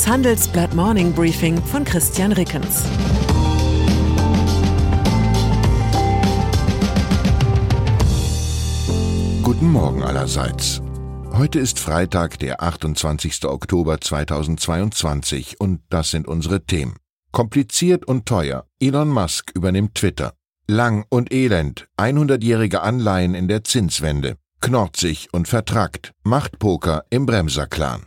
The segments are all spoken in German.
Das Handelsblatt Morning Briefing von Christian Rickens. Guten Morgen allerseits. Heute ist Freitag, der 28. Oktober 2022 und das sind unsere Themen. Kompliziert und teuer. Elon Musk übernimmt Twitter. Lang und elend. 100-jährige Anleihen in der Zinswende. Knorzig und vertrackt. Machtpoker im Bremserclan.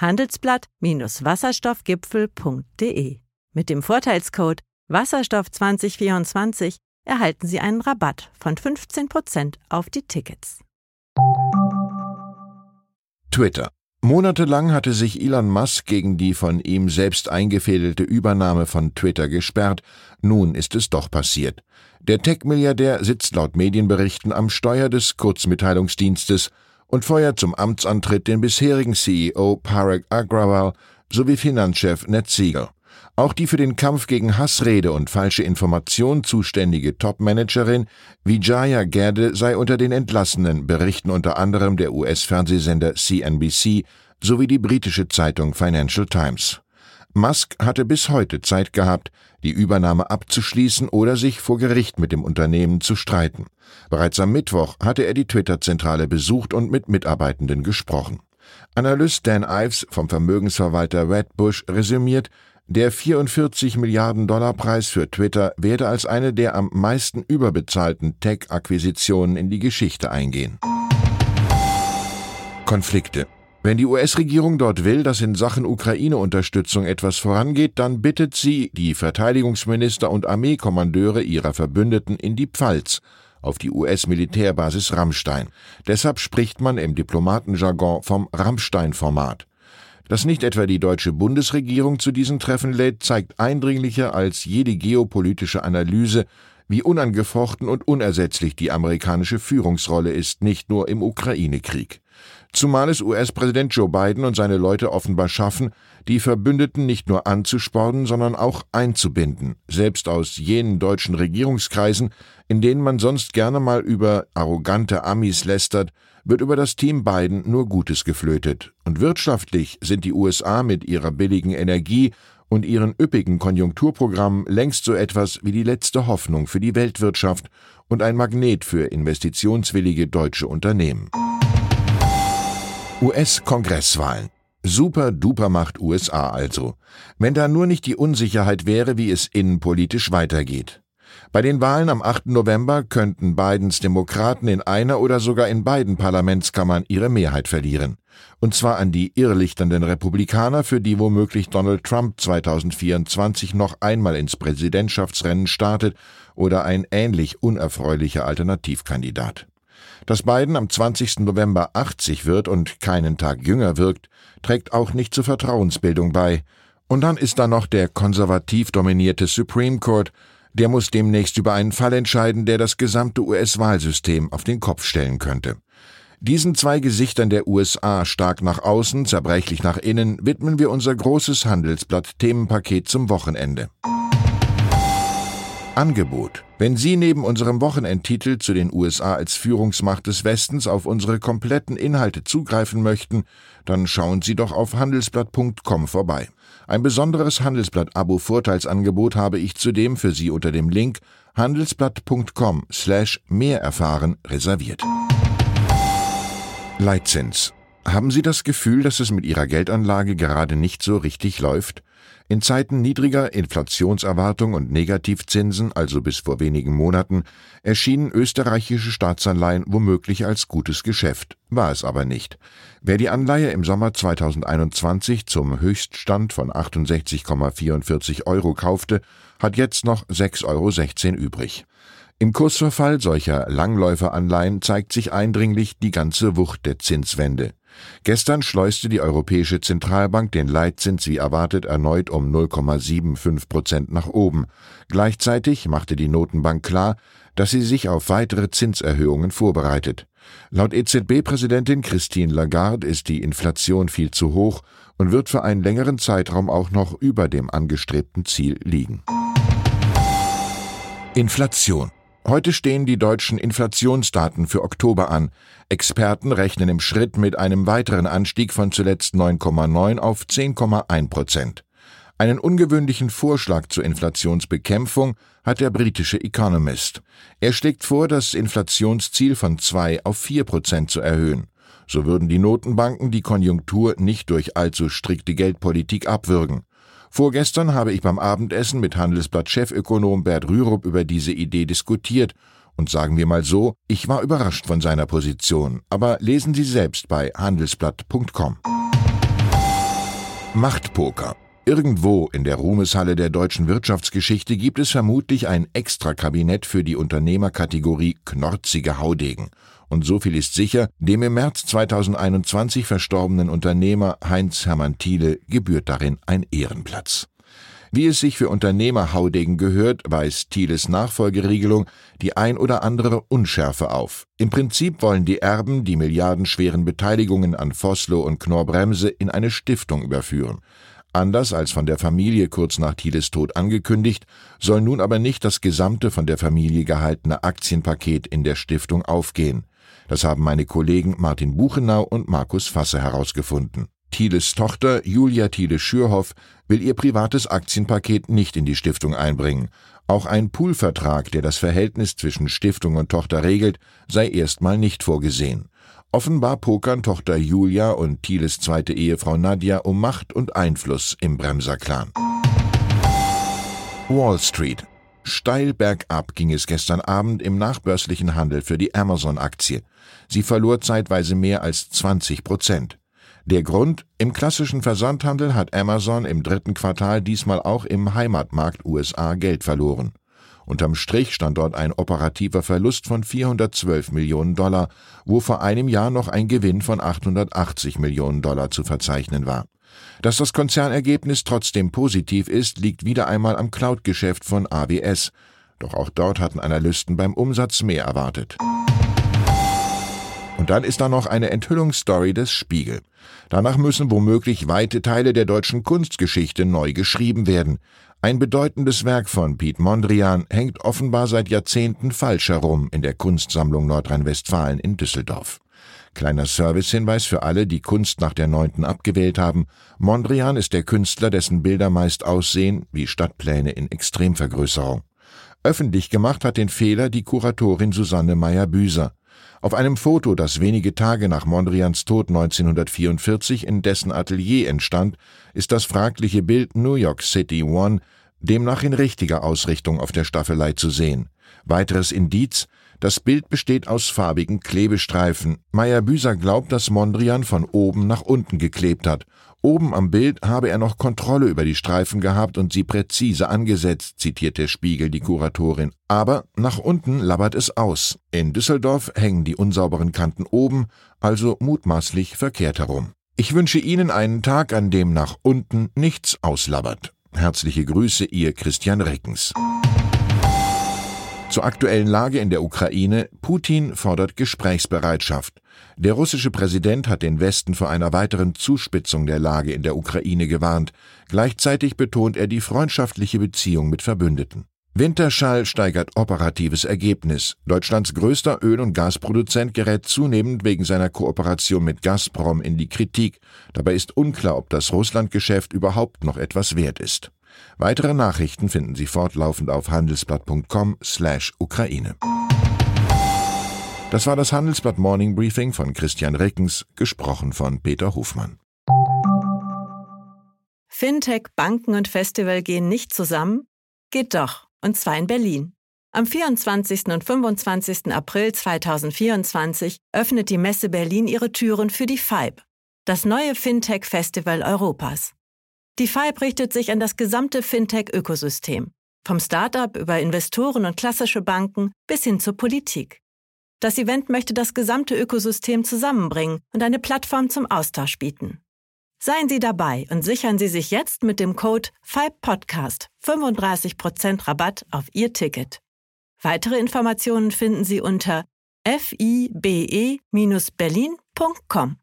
handelsblatt-wasserstoffgipfel.de. Mit dem Vorteilscode Wasserstoff 2024 erhalten Sie einen Rabatt von 15% auf die Tickets. Twitter. Monatelang hatte sich Elon Musk gegen die von ihm selbst eingefädelte Übernahme von Twitter gesperrt. Nun ist es doch passiert. Der Tech-Milliardär sitzt laut Medienberichten am Steuer des Kurzmitteilungsdienstes und feuert zum Amtsantritt den bisherigen CEO Parag Agrawal sowie Finanzchef Ned Siegel. Auch die für den Kampf gegen Hassrede und falsche Information zuständige Topmanagerin Vijaya Gerde sei unter den Entlassenen, berichten unter anderem der US-Fernsehsender CNBC sowie die britische Zeitung Financial Times. Musk hatte bis heute Zeit gehabt, die Übernahme abzuschließen oder sich vor Gericht mit dem Unternehmen zu streiten. Bereits am Mittwoch hatte er die Twitter-Zentrale besucht und mit Mitarbeitenden gesprochen. Analyst Dan Ives vom Vermögensverwalter Redbush resümiert, der 44 Milliarden Dollar Preis für Twitter werde als eine der am meisten überbezahlten Tech-Akquisitionen in die Geschichte eingehen. Konflikte. Wenn die US-Regierung dort will, dass in Sachen Ukraine-Unterstützung etwas vorangeht, dann bittet sie die Verteidigungsminister und Armeekommandeure ihrer Verbündeten in die Pfalz, auf die US-Militärbasis Rammstein. Deshalb spricht man im Diplomatenjargon vom Rammstein-Format. Dass nicht etwa die deutsche Bundesregierung zu diesen Treffen lädt, zeigt eindringlicher als jede geopolitische Analyse, wie unangefochten und unersetzlich die amerikanische Führungsrolle ist, nicht nur im Ukraine-Krieg. Zumal es US-Präsident Joe Biden und seine Leute offenbar schaffen, die Verbündeten nicht nur anzuspornen, sondern auch einzubinden, selbst aus jenen deutschen Regierungskreisen, in denen man sonst gerne mal über arrogante Amis lästert, wird über das Team Biden nur Gutes geflötet. Und wirtschaftlich sind die USA mit ihrer billigen Energie und ihren üppigen Konjunkturprogrammen längst so etwas wie die letzte Hoffnung für die Weltwirtschaft und ein Magnet für investitionswillige deutsche Unternehmen. US-Kongresswahlen. Super duper macht USA also. Wenn da nur nicht die Unsicherheit wäre, wie es innenpolitisch weitergeht. Bei den Wahlen am 8. November könnten Bidens Demokraten in einer oder sogar in beiden Parlamentskammern ihre Mehrheit verlieren. Und zwar an die irrlichternden Republikaner, für die womöglich Donald Trump 2024 noch einmal ins Präsidentschaftsrennen startet oder ein ähnlich unerfreulicher Alternativkandidat. Dass Biden am 20. November 80 wird und keinen Tag jünger wirkt, trägt auch nicht zur Vertrauensbildung bei. Und dann ist da noch der konservativ dominierte Supreme Court, der muss demnächst über einen Fall entscheiden, der das gesamte US-Wahlsystem auf den Kopf stellen könnte. Diesen zwei Gesichtern der USA, stark nach außen, zerbrechlich nach innen, widmen wir unser großes Handelsblatt Themenpaket zum Wochenende. Angebot. Wenn Sie neben unserem Wochenendtitel zu den USA als Führungsmacht des Westens auf unsere kompletten Inhalte zugreifen möchten, dann schauen Sie doch auf handelsblatt.com vorbei. Ein besonderes Handelsblatt-Abo-Vorteilsangebot habe ich zudem für Sie unter dem Link handelsblatt.com slash mehr erfahren reserviert. Leitzins. Haben Sie das Gefühl, dass es mit Ihrer Geldanlage gerade nicht so richtig läuft? In Zeiten niedriger Inflationserwartung und Negativzinsen, also bis vor wenigen Monaten, erschienen österreichische Staatsanleihen womöglich als gutes Geschäft, war es aber nicht. Wer die Anleihe im Sommer 2021 zum Höchststand von 68,44 Euro kaufte, hat jetzt noch 6,16 Euro übrig. Im Kursverfall solcher Langläuferanleihen zeigt sich eindringlich die ganze Wucht der Zinswende. Gestern schleuste die Europäische Zentralbank den Leitzins wie erwartet erneut um 0,75 Prozent nach oben. Gleichzeitig machte die Notenbank klar, dass sie sich auf weitere Zinserhöhungen vorbereitet. Laut EZB-Präsidentin Christine Lagarde ist die Inflation viel zu hoch und wird für einen längeren Zeitraum auch noch über dem angestrebten Ziel liegen. Inflation Heute stehen die deutschen Inflationsdaten für Oktober an. Experten rechnen im Schritt mit einem weiteren Anstieg von zuletzt 9,9 auf 10,1 Prozent. Einen ungewöhnlichen Vorschlag zur Inflationsbekämpfung hat der britische Economist. Er schlägt vor, das Inflationsziel von 2 auf 4 Prozent zu erhöhen. So würden die Notenbanken die Konjunktur nicht durch allzu strikte Geldpolitik abwürgen. Vorgestern habe ich beim Abendessen mit Handelsblatt-Chefökonom Bert Rürup über diese Idee diskutiert und sagen wir mal so, ich war überrascht von seiner Position, aber lesen Sie selbst bei handelsblatt.com. Machtpoker. Irgendwo in der Ruhmeshalle der deutschen Wirtschaftsgeschichte gibt es vermutlich ein Extrakabinett für die Unternehmerkategorie knorzige Haudegen. Und so viel ist sicher, dem im März 2021 verstorbenen Unternehmer Heinz Hermann Thiele gebührt darin ein Ehrenplatz. Wie es sich für Unternehmer Haudegen gehört, weist Thieles Nachfolgeregelung die ein oder andere Unschärfe auf. Im Prinzip wollen die Erben die milliardenschweren Beteiligungen an Vossloh und Knorr-Bremse in eine Stiftung überführen. Anders als von der Familie kurz nach Thieles Tod angekündigt, soll nun aber nicht das gesamte von der Familie gehaltene Aktienpaket in der Stiftung aufgehen. Das haben meine Kollegen Martin Buchenau und Markus Fasse herausgefunden. Thieles Tochter Julia Thiele Schürhoff will ihr privates Aktienpaket nicht in die Stiftung einbringen. Auch ein Poolvertrag, der das Verhältnis zwischen Stiftung und Tochter regelt, sei erstmal nicht vorgesehen. Offenbar pokern Tochter Julia und Thieles zweite Ehefrau Nadja um Macht und Einfluss im Bremser-Clan. Wall Street. Steil bergab ging es gestern Abend im nachbörslichen Handel für die Amazon-Aktie. Sie verlor zeitweise mehr als 20 Prozent. Der Grund? Im klassischen Versandhandel hat Amazon im dritten Quartal diesmal auch im Heimatmarkt USA Geld verloren. Unterm Strich stand dort ein operativer Verlust von 412 Millionen Dollar, wo vor einem Jahr noch ein Gewinn von 880 Millionen Dollar zu verzeichnen war. Dass das Konzernergebnis trotzdem positiv ist, liegt wieder einmal am Cloud-Geschäft von AWS. Doch auch dort hatten Analysten beim Umsatz mehr erwartet. Und dann ist da noch eine Enthüllungsstory des Spiegel. Danach müssen womöglich weite Teile der deutschen Kunstgeschichte neu geschrieben werden. Ein bedeutendes Werk von Piet Mondrian hängt offenbar seit Jahrzehnten falsch herum in der Kunstsammlung Nordrhein-Westfalen in Düsseldorf. Kleiner Servicehinweis für alle, die Kunst nach der neunten abgewählt haben. Mondrian ist der Künstler, dessen Bilder meist aussehen wie Stadtpläne in Extremvergrößerung. Öffentlich gemacht hat den Fehler die Kuratorin Susanne Meyer-Büser. Auf einem Foto, das wenige Tage nach Mondrians Tod 1944 in dessen Atelier entstand, ist das fragliche Bild New York City One demnach in richtiger Ausrichtung auf der Staffelei zu sehen. Weiteres Indiz, das Bild besteht aus farbigen Klebestreifen. Meyer-Büser glaubt, dass Mondrian von oben nach unten geklebt hat. Oben am Bild habe er noch Kontrolle über die Streifen gehabt und sie präzise angesetzt, zitiert der Spiegel die Kuratorin. Aber nach unten labbert es aus. In Düsseldorf hängen die unsauberen Kanten oben, also mutmaßlich verkehrt herum. Ich wünsche Ihnen einen Tag, an dem nach unten nichts auslabbert. Herzliche Grüße, Ihr Christian Reckens. Zur aktuellen Lage in der Ukraine. Putin fordert Gesprächsbereitschaft. Der russische Präsident hat den Westen vor einer weiteren Zuspitzung der Lage in der Ukraine gewarnt. Gleichzeitig betont er die freundschaftliche Beziehung mit Verbündeten. Winterschall steigert operatives Ergebnis. Deutschlands größter Öl- und Gasproduzent gerät zunehmend wegen seiner Kooperation mit Gazprom in die Kritik. Dabei ist unklar, ob das Russlandgeschäft überhaupt noch etwas wert ist. Weitere Nachrichten finden Sie fortlaufend auf handelsblatt.com/Ukraine. Das war das Handelsblatt Morning Briefing von Christian Reckens, gesprochen von Peter Hofmann. Fintech, Banken und Festival gehen nicht zusammen? Geht doch, und zwar in Berlin. Am 24. und 25. April 2024 öffnet die Messe Berlin ihre Türen für die FIBE, das neue Fintech-Festival Europas. Die FIBE richtet sich an das gesamte Fintech-Ökosystem, vom Startup über Investoren und klassische Banken bis hin zur Politik. Das Event möchte das gesamte Ökosystem zusammenbringen und eine Plattform zum Austausch bieten. Seien Sie dabei und sichern Sie sich jetzt mit dem Code FIBEPODCAST 35% Rabatt auf Ihr Ticket. Weitere Informationen finden Sie unter fibe-berlin.com.